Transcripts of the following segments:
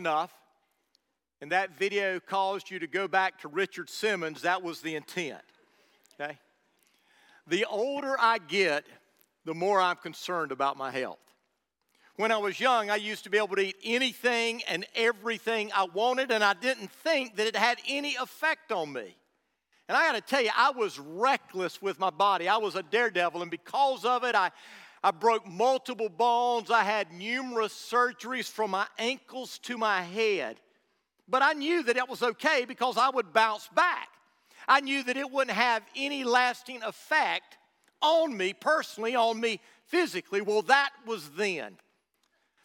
enough and that video caused you to go back to Richard Simmons, that was the intent. Okay? The older I get, the more I'm concerned about my health. When I was young, I used to be able to eat anything and everything I wanted, and I didn't think that it had any effect on me. And I got to tell you, I was reckless with my body. I was a daredevil, and because of it, I, I broke multiple bones. I had numerous surgeries from my ankles to my head. But I knew that it was okay because I would bounce back. I knew that it wouldn't have any lasting effect on me personally, on me physically. Well, that was then.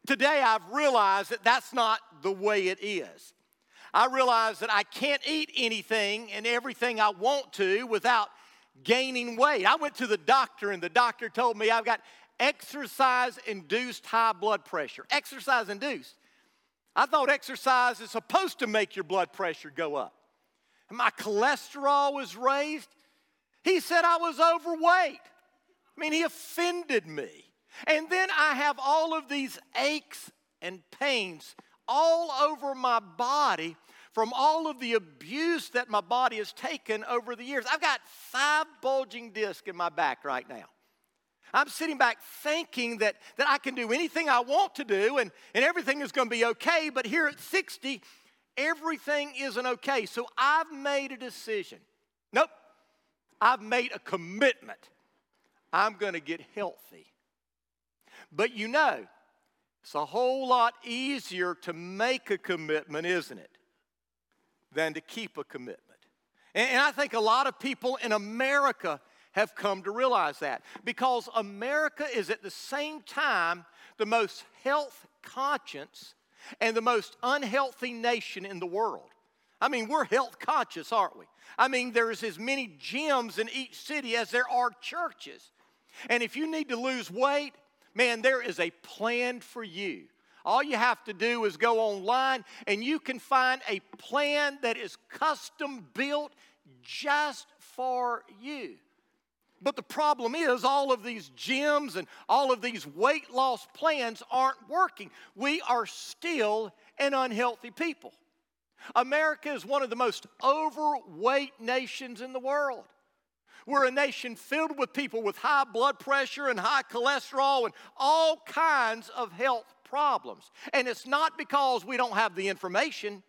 Today, I've realized that that's not the way it is. I realize that I can't eat anything and everything I want to without gaining weight. I went to the doctor, and the doctor told me I've got exercise induced high blood pressure. Exercise induced. I thought exercise is supposed to make your blood pressure go up. My cholesterol was raised. He said I was overweight. I mean, he offended me. And then I have all of these aches and pains all over my body from all of the abuse that my body has taken over the years. I've got five bulging discs in my back right now. I'm sitting back thinking that, that I can do anything I want to do and, and everything is going to be okay, but here at 60, everything isn't okay. So I've made a decision. Nope, I've made a commitment. I'm going to get healthy. But you know, it's a whole lot easier to make a commitment, isn't it, than to keep a commitment. And, and I think a lot of people in America have come to realize that because America is at the same time the most health conscious and the most unhealthy nation in the world. I mean, we're health conscious, aren't we? I mean, there's as many gyms in each city as there are churches. And if you need to lose weight, man, there is a plan for you. All you have to do is go online and you can find a plan that is custom built just for you. But the problem is, all of these gyms and all of these weight loss plans aren't working. We are still an unhealthy people. America is one of the most overweight nations in the world. We're a nation filled with people with high blood pressure and high cholesterol and all kinds of health problems. And it's not because we don't have the information,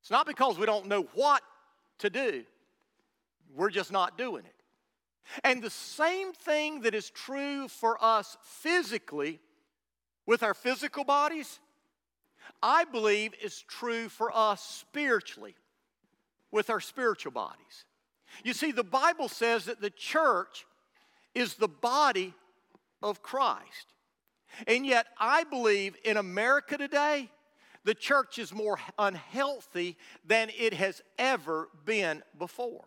it's not because we don't know what to do. We're just not doing it. And the same thing that is true for us physically with our physical bodies, I believe is true for us spiritually with our spiritual bodies. You see, the Bible says that the church is the body of Christ. And yet, I believe in America today, the church is more unhealthy than it has ever been before.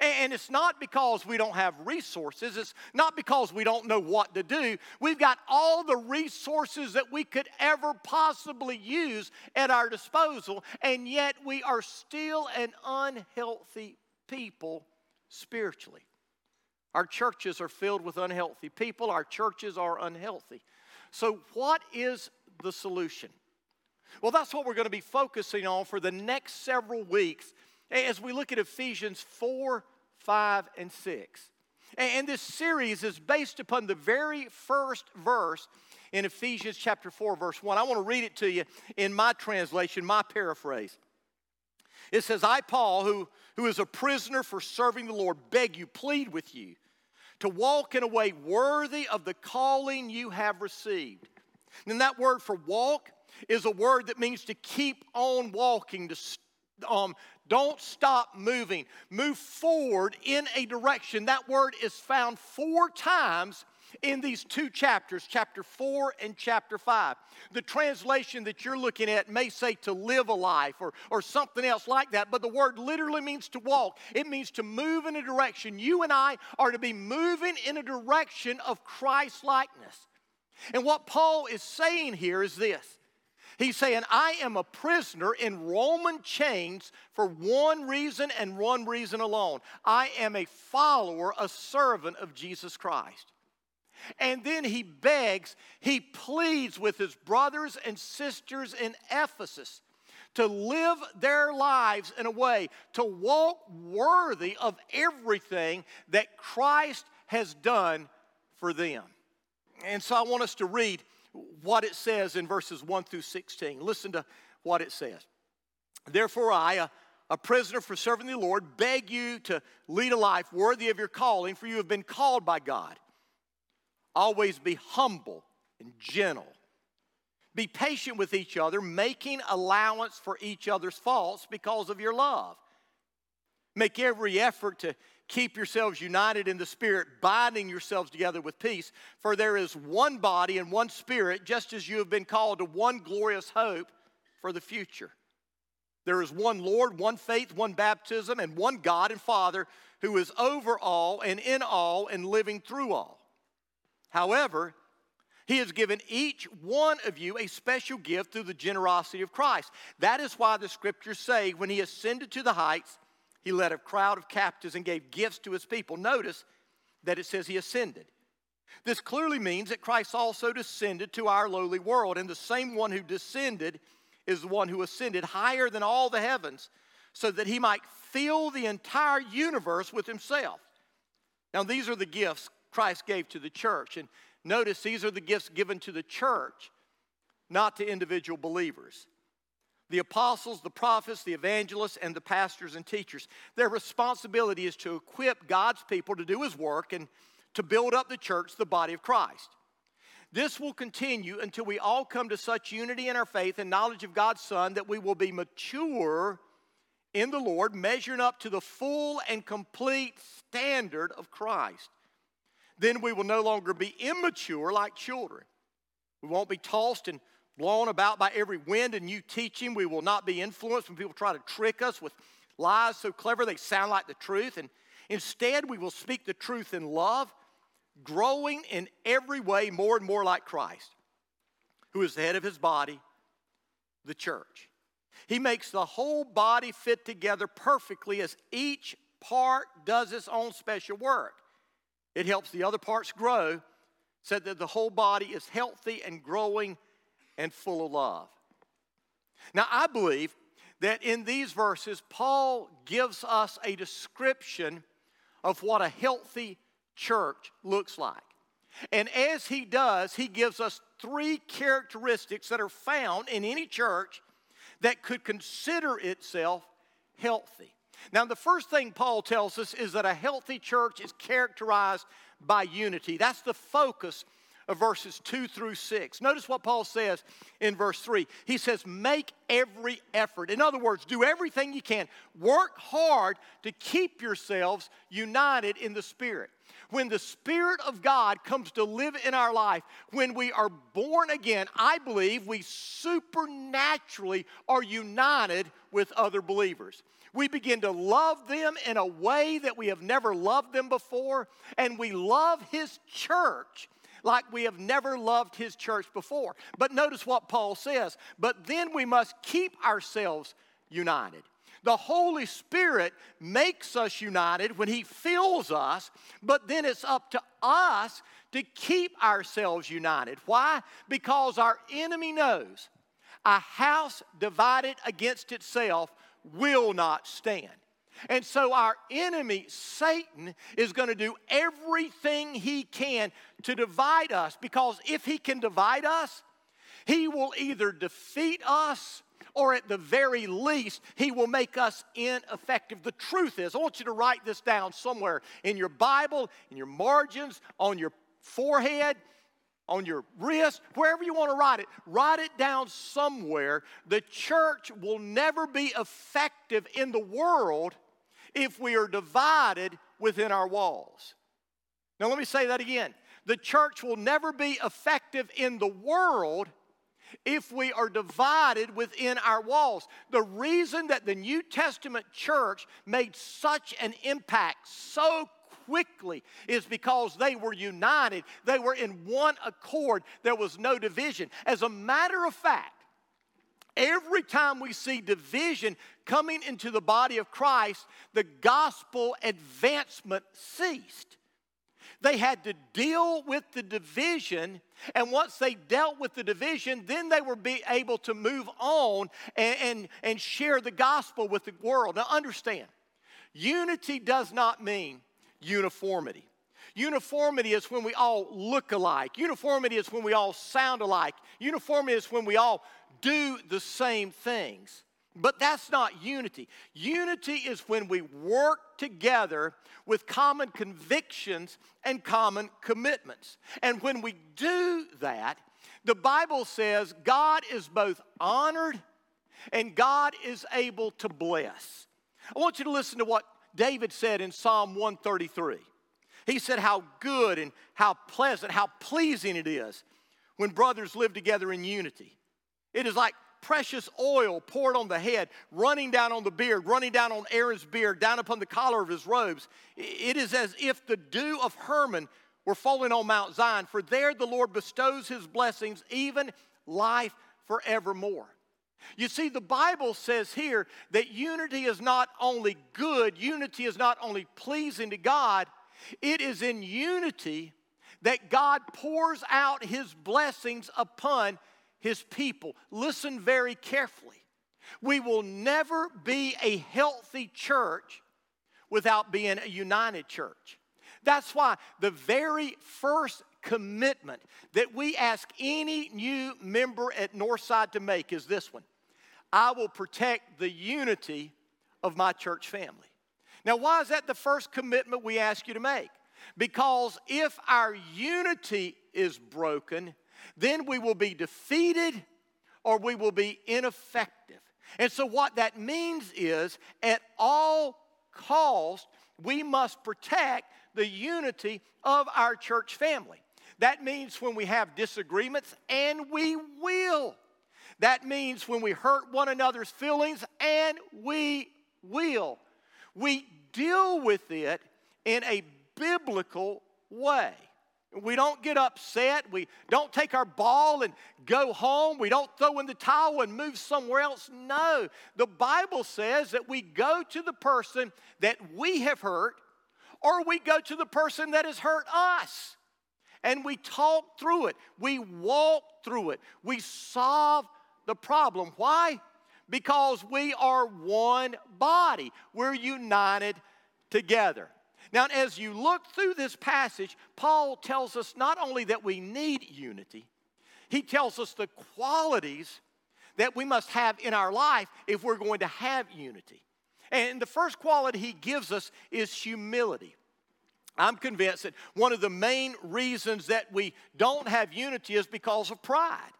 And it's not because we don't have resources. It's not because we don't know what to do. We've got all the resources that we could ever possibly use at our disposal, and yet we are still an unhealthy people spiritually. Our churches are filled with unhealthy people, our churches are unhealthy. So, what is the solution? Well, that's what we're going to be focusing on for the next several weeks as we look at Ephesians 4, 5, and 6. And this series is based upon the very first verse in Ephesians chapter 4, verse 1. I want to read it to you in my translation, my paraphrase. It says, I, Paul, who, who is a prisoner for serving the Lord, beg you, plead with you to walk in a way worthy of the calling you have received. And that word for walk is a word that means to keep on walking, to, um, don't stop moving. Move forward in a direction. That word is found four times in these two chapters, chapter 4 and chapter 5. The translation that you're looking at may say to live a life or, or something else like that, but the word literally means to walk. It means to move in a direction. You and I are to be moving in a direction of Christ likeness. And what Paul is saying here is this He's saying, I am a prisoner in Roman chains for one reason and one reason alone. I am a follower, a servant of Jesus Christ. And then he begs, he pleads with his brothers and sisters in Ephesus to live their lives in a way to walk worthy of everything that Christ has done for them. And so I want us to read what it says in verses 1 through 16. Listen to what it says. Therefore, I, a, a prisoner for serving the Lord, beg you to lead a life worthy of your calling, for you have been called by God. Always be humble and gentle. Be patient with each other, making allowance for each other's faults because of your love. Make every effort to keep yourselves united in the Spirit, binding yourselves together with peace. For there is one body and one Spirit, just as you have been called to one glorious hope for the future. There is one Lord, one faith, one baptism, and one God and Father who is over all and in all and living through all. However, he has given each one of you a special gift through the generosity of Christ. That is why the scriptures say, when he ascended to the heights, he led a crowd of captives and gave gifts to his people. Notice that it says he ascended. This clearly means that Christ also descended to our lowly world, and the same one who descended is the one who ascended higher than all the heavens so that he might fill the entire universe with himself. Now, these are the gifts Christ gave to the church. And notice these are the gifts given to the church, not to individual believers. The apostles, the prophets, the evangelists, and the pastors and teachers. Their responsibility is to equip God's people to do his work and to build up the church, the body of Christ. This will continue until we all come to such unity in our faith and knowledge of God's Son that we will be mature in the Lord, measuring up to the full and complete standard of Christ. Then we will no longer be immature like children. We won't be tossed and blown about by every wind and new teaching. We will not be influenced when people try to trick us with lies so clever they sound like the truth. And instead, we will speak the truth in love growing in every way more and more like Christ, who is the head of his body, the church. He makes the whole body fit together perfectly as each part does its own special work. It helps the other parts grow so that the whole body is healthy and growing and full of love. Now, I believe that in these verses, Paul gives us a description of what a healthy church looks like. And as he does, he gives us three characteristics that are found in any church that could consider itself healthy. Now, the first thing Paul tells us is that a healthy church is characterized by unity. That's the focus of verses 2 through 6. Notice what Paul says in verse 3. He says, Make every effort. In other words, do everything you can. Work hard to keep yourselves united in the Spirit. When the Spirit of God comes to live in our life, when we are born again, I believe we supernaturally are united with other believers. We begin to love them in a way that we have never loved them before, and we love His church like we have never loved his church before. But notice what Paul says. But then we must keep ourselves united. The Holy Spirit makes us united when He fills us, but then it's up to us to keep ourselves united. Why? Because our enemy knows a house divided against itself will not stand. And so our enemy, Satan, is going to do everything he can to divide us because if he can divide us, he will either defeat us or at the very least, he will make us ineffective. The truth is, I want you to write this down somewhere in your Bible, in your margins, on your forehead, on your wrist, wherever you want to write it, write it down somewhere. The church will never be effective in the world if we are divided within our walls. Now, let me say that again. The church will never be effective in the world if we are divided within our walls. The reason that the New Testament church made such an impact so quickly is because they were united. They were in one accord. There was no division. As a matter of fact, Every time we see division coming into the body of Christ, the gospel advancement ceased. They had to deal with the division, and once they dealt with the division, then they were be able to move on and, and, and share the gospel with the world. Now, understand, unity does not mean uniformity. Uniformity is when we all look alike. Uniformity is when we all sound alike. Uniformity is when we all do the same things. But that's not unity. Unity is when we work together with common convictions and common commitments. And when we do that, the Bible says God is both honored and God is able to bless. I want you to listen to what David said in Psalm 133. He said, How good and how pleasant, how pleasing it is when brothers live together in unity. It is like precious oil poured on the head, running down on the beard, running down on Aaron's beard, down upon the collar of his robes. It is as if the dew of Hermon were falling on Mount Zion, for there the Lord bestows his blessings, even life forevermore. You see, the Bible says here that unity is not only good, unity is not only pleasing to God, it is in unity that God pours out his blessings upon his people. Listen very carefully. We will never be a healthy church without being a united church. That's why the very first commitment that we ask any new member at Northside to make is this one I will protect the unity of my church family. Now, why is that the first commitment we ask you to make? Because if our unity is broken, then we will be defeated or we will be ineffective. And so, what that means is at all cost, we must protect the unity of our church family. That means when we have disagreements, and we will. That means when we hurt one another's feelings, and we will. We deal with it in a biblical way. We don't get upset. We don't take our ball and go home. We don't throw in the towel and move somewhere else. No. The Bible says that we go to the person that we have hurt or we go to the person that has hurt us. And we talk through it. We walk through it. We solve the problem. Why? Because we are one body. We're united together. Now, as you look through this passage, Paul tells us not only that we need unity, he tells us the qualities that we must have in our life if we're going to have unity. And the first quality he gives us is humility. I'm convinced that one of the main reasons that we don't have unity is because of pride.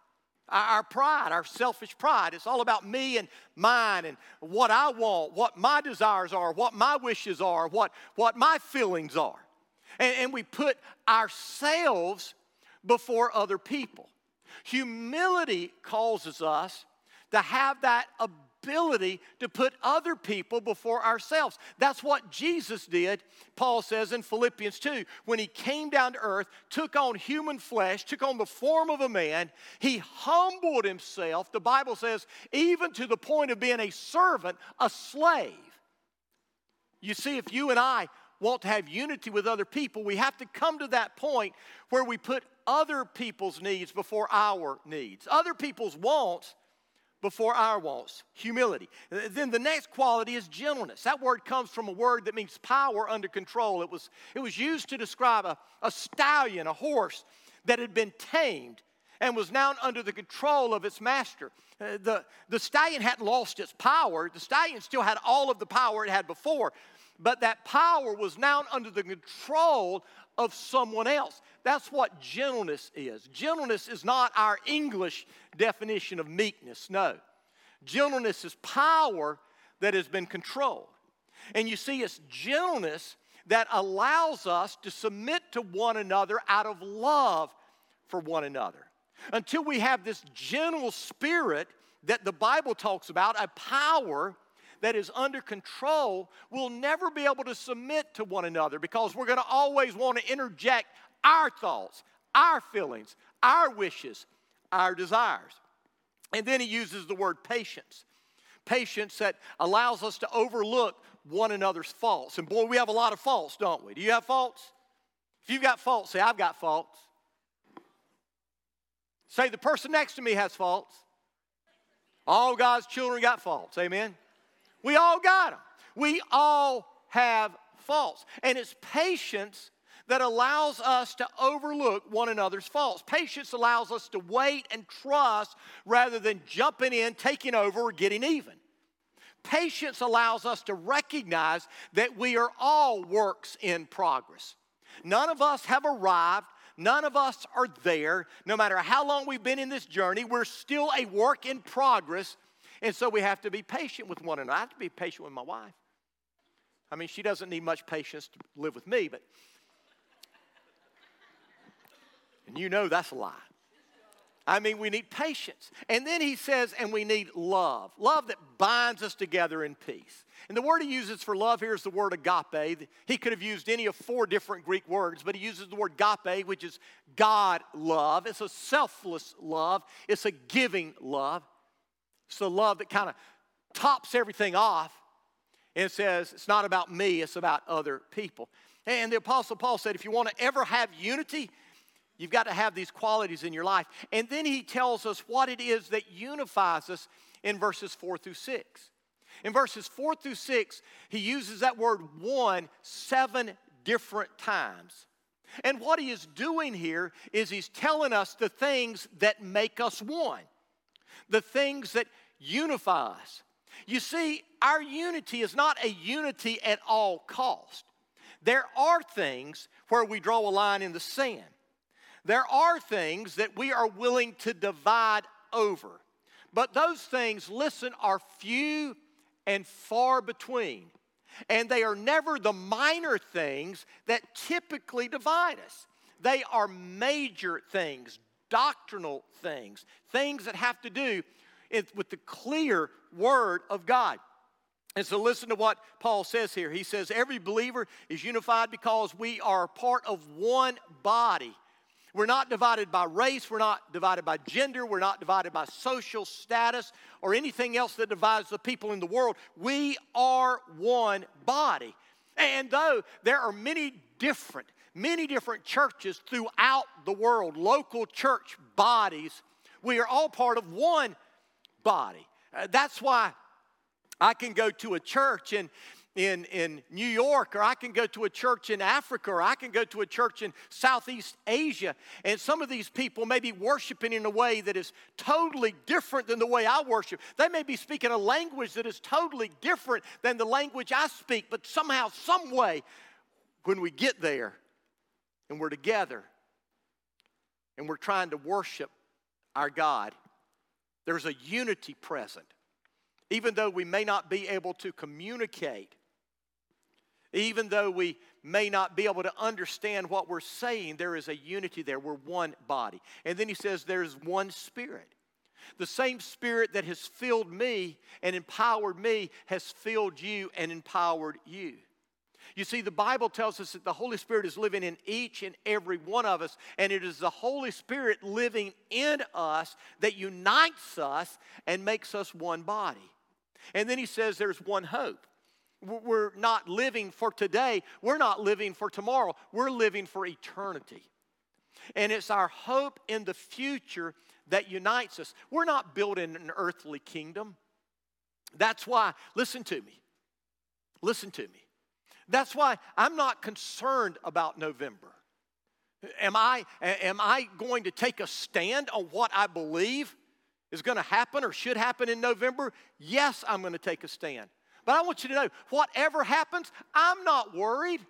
Our pride, our selfish pride. It's all about me and mine and what I want, what my desires are, what my wishes are, what, what my feelings are. And, and we put ourselves before other people. Humility causes us to have that ability ability to put other people before ourselves. That's what Jesus did, Paul says in Philippians 2. When he came down to earth, took on human flesh, took on the form of a man, he humbled himself, the Bible says, even to the point of being a servant, a slave. You see, if you and I want to have unity with other people, we have to come to that point where we put other people's needs before our needs, other people's wants before our wants. Humility. Then the next quality is gentleness. That word comes from a word that means power under control. It was, it was used to describe a, a stallion, a horse that had been tamed and was now under the control of its master. Uh, the, the stallion hadn't lost its power, the stallion still had all of the power it had before, but that power was now under the control of someone else. That's what gentleness is. Gentleness is not our English definition of meekness, no. Gentleness is power that has been controlled. And you see, it's gentleness that allows us to submit to one another out of love for one another. Until we have this gentle spirit that the Bible talks about, a power that is under control, we'll never be able to submit to one another because we're going to always want to interject our thoughts, our feelings, our wishes, our desires. And then he uses the word patience. Patience that allows us to overlook one another's faults. And boy, we have a lot of faults, don't we? Do you have faults? If you've got faults, say, I've got faults. Say, the person next to me has faults. All God's children got faults. Amen. We all got them. We all have faults. And it's patience that allows us to overlook one another's faults. Patience allows us to wait and trust rather than jumping in, taking over, or getting even. Patience allows us to recognize that we are all works in progress. None of us have arrived. None of us are there. No matter how long we've been in this journey, we're still a work in progress. And so we have to be patient with one another. I have to be patient with my wife. I mean, she doesn't need much patience to live with me, but And you know that's a lie. I mean, we need patience. And then he says, and we need love. Love that binds us together in peace. And the word he uses for love here is the word agape. He could have used any of four different Greek words, but he uses the word agape, which is God love. It's a selfless love, it's a giving love. It's a love that kind of tops everything off and says, it's not about me, it's about other people. And the Apostle Paul said, if you want to ever have unity, You've got to have these qualities in your life. And then he tells us what it is that unifies us in verses 4 through 6. In verses 4 through 6, he uses that word one seven different times. And what he is doing here is he's telling us the things that make us one, the things that unify us. You see, our unity is not a unity at all cost. There are things where we draw a line in the sand. There are things that we are willing to divide over, but those things, listen, are few and far between. And they are never the minor things that typically divide us. They are major things, doctrinal things, things that have to do with the clear Word of God. And so, listen to what Paul says here. He says, Every believer is unified because we are part of one body we're not divided by race, we're not divided by gender, we're not divided by social status or anything else that divides the people in the world. We are one body. And though there are many different, many different churches throughout the world, local church bodies, we are all part of one body. Uh, that's why I can go to a church and in, in New York, or I can go to a church in Africa, or I can go to a church in Southeast Asia. And some of these people may be worshiping in a way that is totally different than the way I worship. They may be speaking a language that is totally different than the language I speak, but somehow, some way, when we get there and we're together and we're trying to worship our God, there's a unity present. Even though we may not be able to communicate even though we may not be able to understand what we're saying, there is a unity there. We're one body. And then he says there's one spirit. The same spirit that has filled me and empowered me has filled you and empowered you. You see, the Bible tells us that the Holy Spirit is living in each and every one of us, and it is the Holy Spirit living in us that unites us and makes us one body. And then he says there's one hope. We're not living for today. We're not living for tomorrow. We're living for eternity. And it's our hope in the future that unites us. We're not building an earthly kingdom. That's why, listen to me. Listen to me. That's why I'm not concerned about November. Am I, am I going to take a stand on what I believe is going to happen or should happen in November? Yes, I'm going to take a stand. But I want you to know whatever happens, I'm not worried.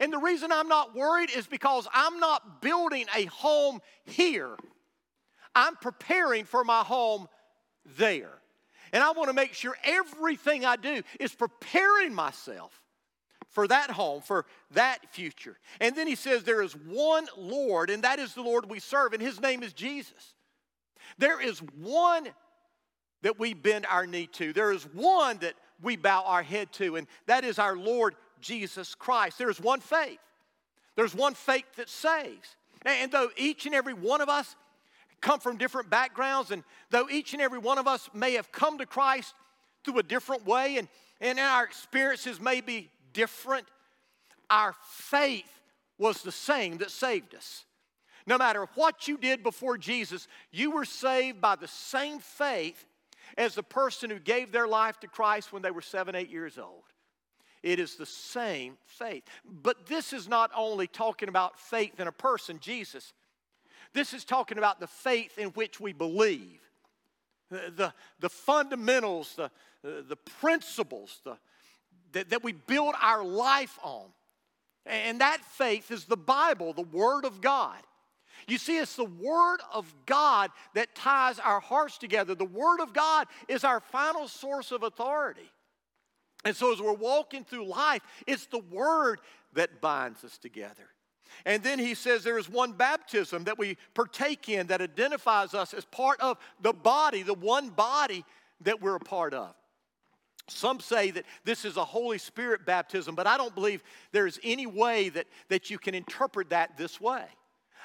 And the reason I'm not worried is because I'm not building a home here. I'm preparing for my home there. And I want to make sure everything I do is preparing myself for that home, for that future. And then he says, There is one Lord, and that is the Lord we serve, and his name is Jesus. There is one that we bend our knee to, there is one that we bow our head to, and that is our Lord Jesus Christ. There is one faith, there's one faith that saves. And though each and every one of us come from different backgrounds, and though each and every one of us may have come to Christ through a different way, and, and our experiences may be different, our faith was the same that saved us. No matter what you did before Jesus, you were saved by the same faith as the person who gave their life to Christ when they were seven, eight years old. It is the same faith. But this is not only talking about faith in a person, Jesus. This is talking about the faith in which we believe. The, the, the fundamentals, the, the principles the, that, that we build our life on. And that faith is the Bible, the Word of God. You see, it's the Word of God that ties our hearts together. The Word of God is our final source of authority. And so, as we're walking through life, it's the Word that binds us together. And then he says there is one baptism that we partake in that identifies us as part of the body, the one body that we're a part of. Some say that this is a Holy Spirit baptism, but I don't believe there is any way that, that you can interpret that this way.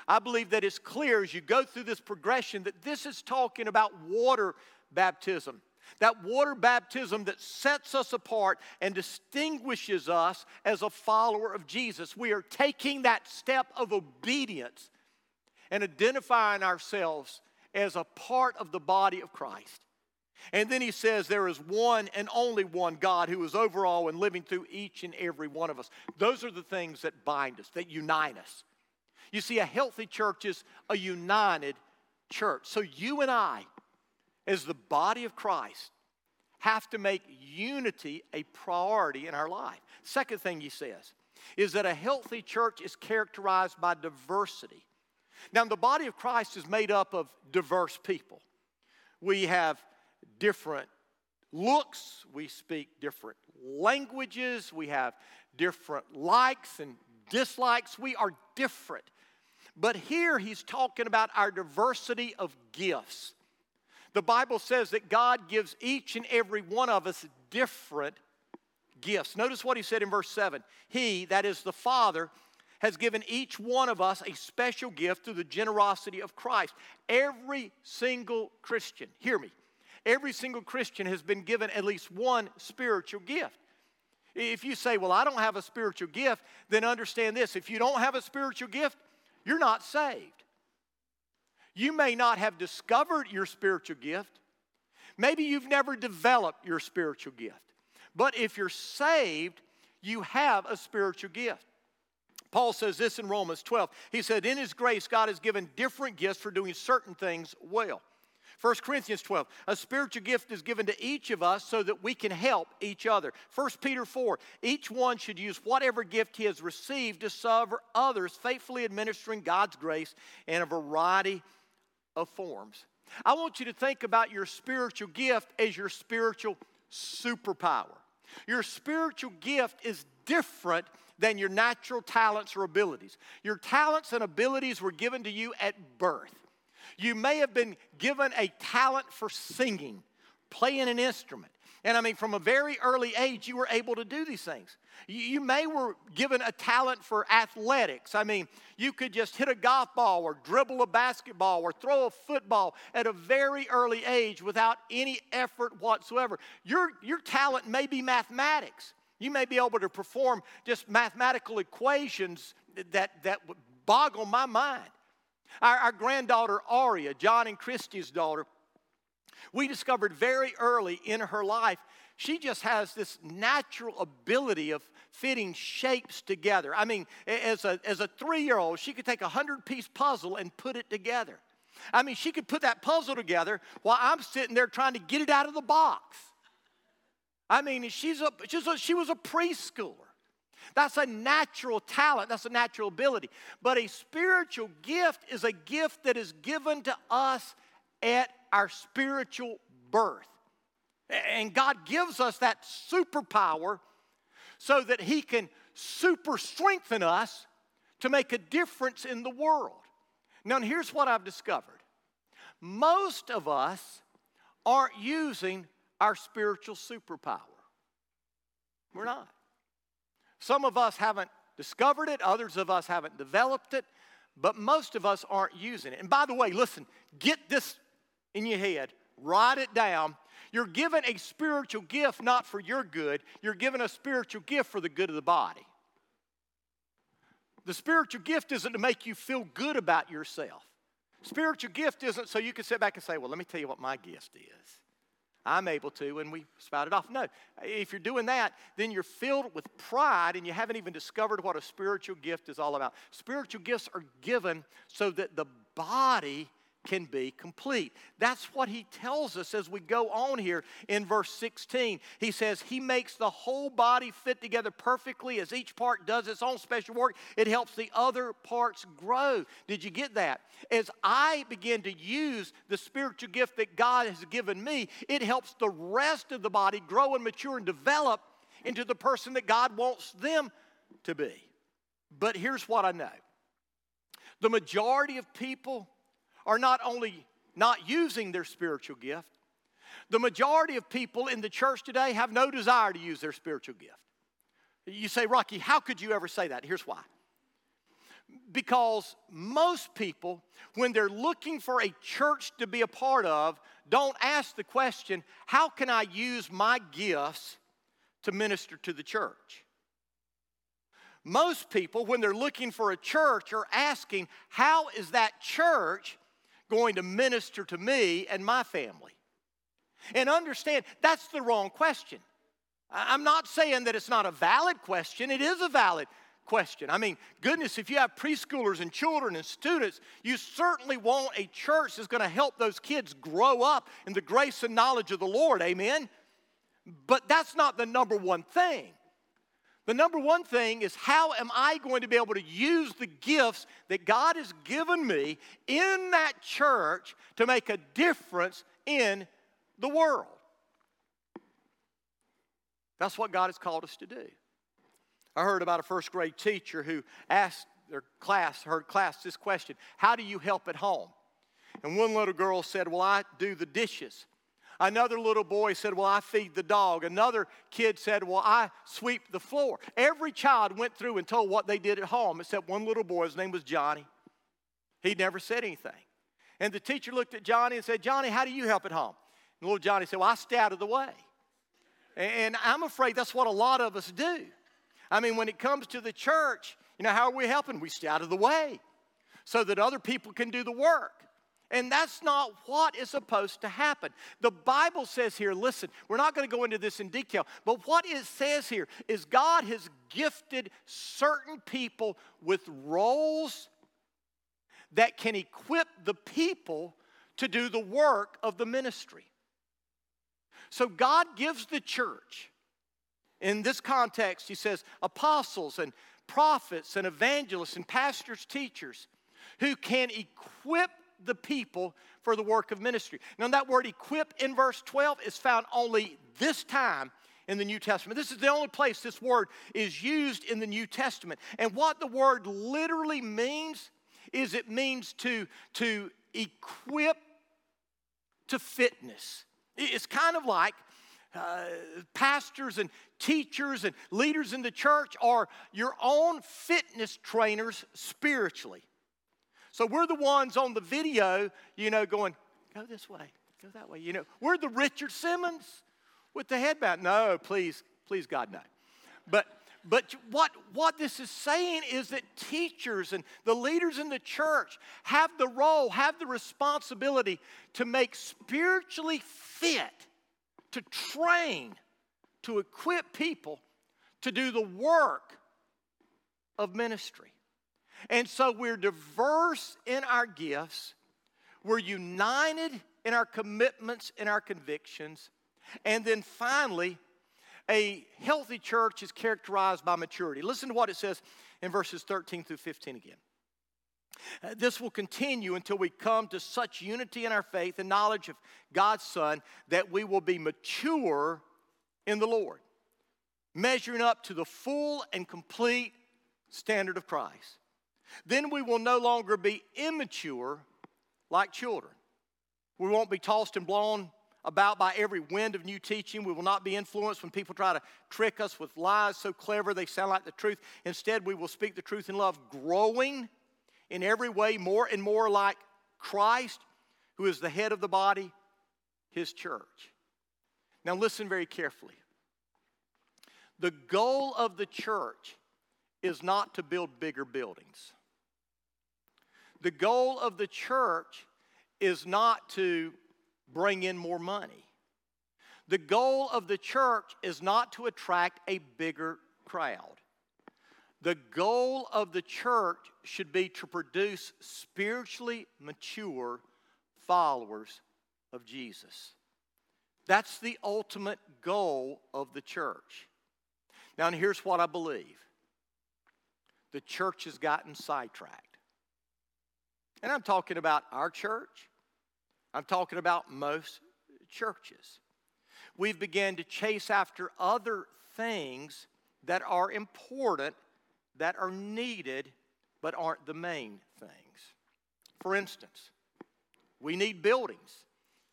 I believe that it's clear as you go through this progression that this is talking about water baptism. That water baptism that sets us apart and distinguishes us as a follower of Jesus. We are taking that step of obedience and identifying ourselves as a part of the body of Christ. And then he says there is one and only one God who is over all and living through each and every one of us. Those are the things that bind us, that unite us. You see, a healthy church is a united church. So you and I, as the body of Christ, have to make unity a priority in our life. Second thing he says is that a healthy church is characterized by diversity. Now, the body of Christ is made up of diverse people. We have different looks, we speak different languages, we have different likes and dislikes. We are different. But here he's talking about our diversity of gifts. The Bible says that God gives each and every one of us different gifts. Notice what he said in verse 7 He, that is the Father, has given each one of us a special gift through the generosity of Christ. Every single Christian, hear me, every single Christian has been given at least one spiritual gift. If you say, Well, I don't have a spiritual gift, then understand this. If you don't have a spiritual gift, you're not saved. You may not have discovered your spiritual gift. Maybe you've never developed your spiritual gift. But if you're saved, you have a spiritual gift. Paul says this in Romans 12. He said, In His grace, God has given different gifts for doing certain things well. 1 Corinthians 12, a spiritual gift is given to each of us so that we can help each other. 1 Peter 4, each one should use whatever gift he has received to serve others, faithfully administering God's grace in a variety of forms. I want you to think about your spiritual gift as your spiritual superpower. Your spiritual gift is different than your natural talents or abilities. Your talents and abilities were given to you at birth. You may have been given a talent for singing, playing an instrument. And I mean, from a very early age, you were able to do these things. You, may were given a talent for athletics. I mean, you could just hit a golf ball or dribble a basketball or throw a football at a very early age without any effort whatsoever. Your, your talent may be mathematics. You may be able to perform just mathematical equations that, that would boggle my mind. Our, our granddaughter, Aria, John and Christie's daughter, we discovered very early in her life, she just has this natural ability of fitting shapes together. I mean, as a, as a three year old, she could take a 100 piece puzzle and put it together. I mean, she could put that puzzle together while I'm sitting there trying to get it out of the box. I mean, she's a, she's a, she was a preschooler. That's a natural talent, that's a natural ability. But a spiritual gift is a gift that is given to us at our spiritual birth. And God gives us that superpower so that He can super strengthen us to make a difference in the world. Now, here's what I've discovered most of us aren't using our spiritual superpower. We're not. Some of us haven't discovered it, others of us haven't developed it, but most of us aren't using it. And by the way, listen, get this in your head, write it down. You're given a spiritual gift not for your good, you're given a spiritual gift for the good of the body. The spiritual gift isn't to make you feel good about yourself. Spiritual gift isn't so you can sit back and say, Well, let me tell you what my gift is. I'm able to, and we spout it off. No, if you're doing that, then you're filled with pride and you haven't even discovered what a spiritual gift is all about. Spiritual gifts are given so that the body can be complete. That's what he tells us as we go on here in verse 16. He says, He makes the whole body fit together perfectly as each part does its own special work. It helps the other parts grow. Did you get that? As I begin to use the spiritual gift that God has given me, it helps the rest of the body grow and mature and develop into the person that God wants them to be. But here's what I know the majority of people are not only not using their spiritual gift, the majority of people in the church today have no desire to use their spiritual gift. You say, Rocky, how could you ever say that? Here's why. Because most people, when they're looking for a church to be a part of, don't ask the question, how can I use my gifts to minister to the church? Most people, when they're looking for a church, are asking, how is that church going to minister to me and my family? And understand, that's the wrong question. I'm not saying that it's not a valid question, it is a valid question. I mean, goodness, if you have preschoolers and children and students, you certainly want a church that's going to help those kids grow up in the grace and knowledge of the Lord. Amen? But that's not the number one thing. The number one thing is how am I going to be able to use the gifts that God has given me in that church to make a difference in the world? That's what God has called us to do. I heard about a first grade teacher who asked their class, her class, this question How do you help at home? And one little girl said, Well, I do the dishes. Another little boy said, Well, I feed the dog. Another kid said, Well, I sweep the floor. Every child went through and told what they did at home, except one little boy. His name was Johnny. He never said anything. And the teacher looked at Johnny and said, Johnny, how do you help at home? And little Johnny said, Well, I stay out of the way. And I'm afraid that's what a lot of us do. I mean, when it comes to the church, you know, how are we helping? We stay out of the way so that other people can do the work. And that's not what is supposed to happen. The Bible says here, listen, we're not going to go into this in detail, but what it says here is God has gifted certain people with roles that can equip the people to do the work of the ministry. So God gives the church, in this context, He says, apostles and prophets and evangelists and pastors, teachers, who can equip the people for the work of ministry. Now, that word equip in verse 12 is found only this time in the New Testament. This is the only place this word is used in the New Testament. And what the word literally means is it means to, to equip to fitness. It's kind of like uh, pastors and teachers and leaders in the church are your own fitness trainers spiritually. So we're the ones on the video, you know, going, go this way, go that way. You know, we're the Richard Simmons with the headband. No, please, please, God, no. But but what, what this is saying is that teachers and the leaders in the church have the role, have the responsibility to make spiritually fit, to train, to equip people to do the work of ministry. And so we're diverse in our gifts, we're united in our commitments and our convictions. And then finally, a healthy church is characterized by maturity. Listen to what it says in verses 13 through 15 again. Uh, this will continue until we come to such unity in our faith and knowledge of God's Son that we will be mature in the Lord, measuring up to the full and complete standard of Christ. Then we will no longer be immature like children. We won't be tossed and blown about by every wind of new teaching. We will not be influenced when people try to trick us with lies so clever they sound like the truth. Instead, we will speak the truth in love, growing in every way more and more like Christ, who is the head of the body, his church. Now, listen very carefully. The goal of the church is not to build bigger buildings. The goal of the church is not to bring in more money. The goal of the church is not to attract a bigger crowd. The goal of the church should be to produce spiritually mature followers of Jesus. That's the ultimate goal of the church. Now, here's what I believe the church has gotten sidetracked. And I'm talking about our church, I'm talking about most churches. We've begun to chase after other things that are important, that are needed, but aren't the main things. For instance, we need buildings.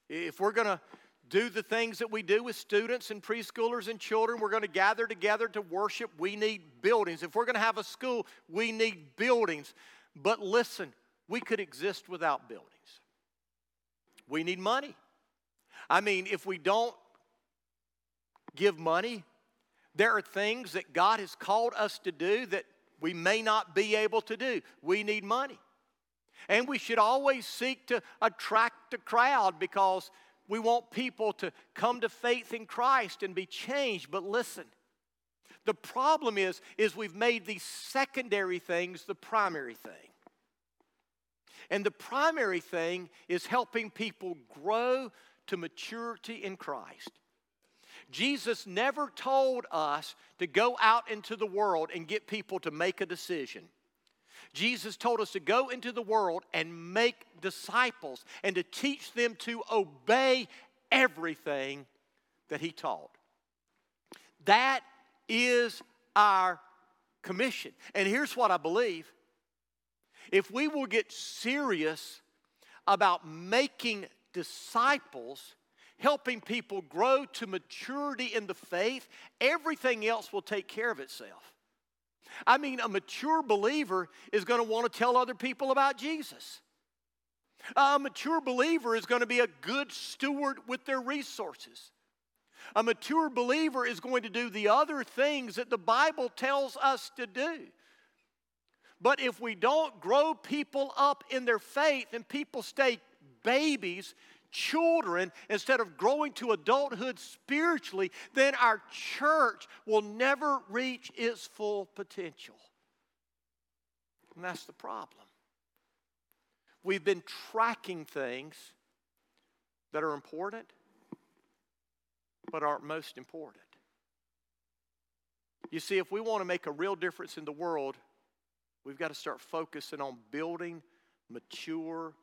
If we're going to do the things that we do with students and preschoolers and children, we're going to gather together to worship, we need buildings. If we're going to have a school, we need buildings. But listen, we could exist without buildings. We need money. I mean, if we don't give money, there are things that God has called us to do that we may not be able to do. We need money. And we should always seek to attract a crowd because we want people to come to faith in Christ and be changed. But listen, the problem is, is we've made these secondary things the primary thing. And the primary thing is helping people grow to maturity in Christ. Jesus never told us to go out into the world and get people to make a decision. Jesus told us to go into the world and make disciples and to teach them to obey everything that He taught. That is our commission. And here's what I believe if we will get serious about making disciples, helping people grow to maturity in the faith, everything else will take care of itself. I mean, a mature believer is going to want to tell other people about Jesus. A mature believer is going to be a good steward with their resources. A mature believer is going to do the other things that the Bible tells us to do. But if we don't grow people up in their faith and people stay babies, children, instead of growing to adulthood spiritually, then our church will never reach its full potential. And that's the problem. We've been tracking things that are important, but aren't most important. You see, if we want to make a real difference in the world, We've got to start focusing on building mature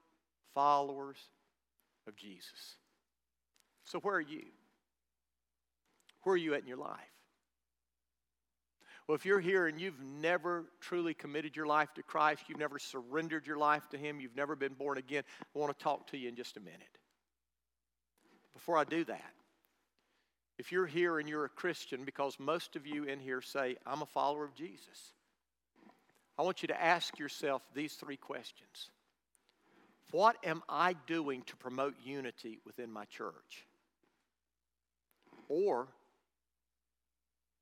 followers of Jesus. So, where are you? Where are you at in your life? Well, if you're here and you've never truly committed your life to Christ, you've never surrendered your life to Him, you've never been born again, I want to talk to you in just a minute. Before I do that, if you're here and you're a Christian, because most of you in here say, I'm a follower of Jesus, I want you to ask yourself these three questions What am I doing to promote unity within my church? Or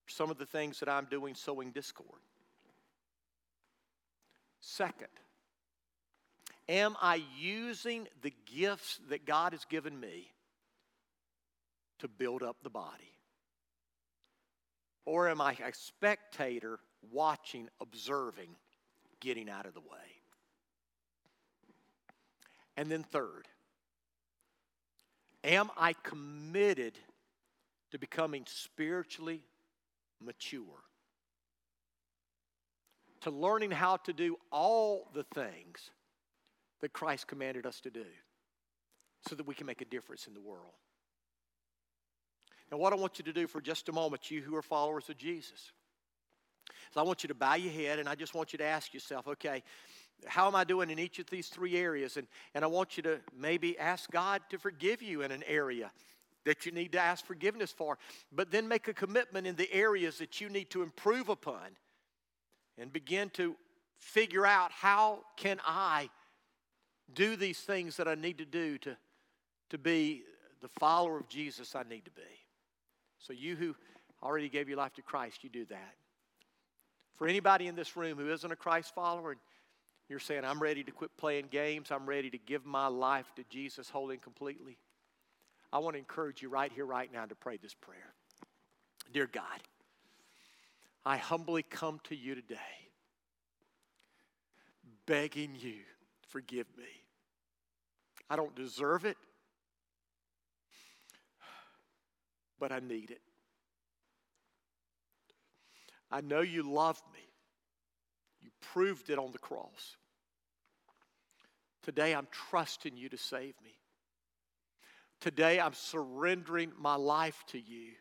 some of the things that I'm doing sowing discord? Second, am I using the gifts that God has given me to build up the body? Or am I a spectator watching, observing, getting out of the way. And then, third, am I committed to becoming spiritually mature? To learning how to do all the things that Christ commanded us to do so that we can make a difference in the world. Now, what I want you to do for just a moment, you who are followers of Jesus, so I want you to bow your head and I just want you to ask yourself, okay, how am I doing in each of these three areas? And, and I want you to maybe ask God to forgive you in an area that you need to ask forgiveness for, but then make a commitment in the areas that you need to improve upon and begin to figure out how can I do these things that I need to do to, to be the follower of Jesus I need to be. So you who already gave your life to Christ, you do that. For anybody in this room who isn't a Christ follower, you're saying, I'm ready to quit playing games, I'm ready to give my life to Jesus wholly and completely, I want to encourage you right here, right now, to pray this prayer. Dear God, I humbly come to you today, begging you, forgive me. I don't deserve it, but I need it. I know you love me. You proved it on the cross. Today I'm trusting you to save me. Today I'm surrendering my life to you.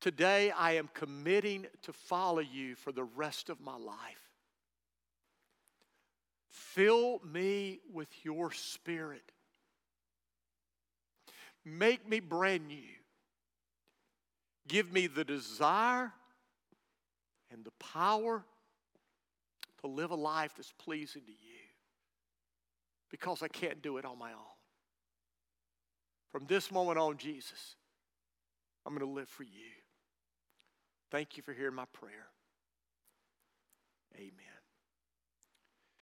Today I am committing to follow you for the rest of my life. Fill me with your spirit. Make me brand new. Give me the desire and the power to live a life that's pleasing to you because I can't do it on my own. From this moment on, Jesus, I'm going to live for you. Thank you for hearing my prayer. Amen.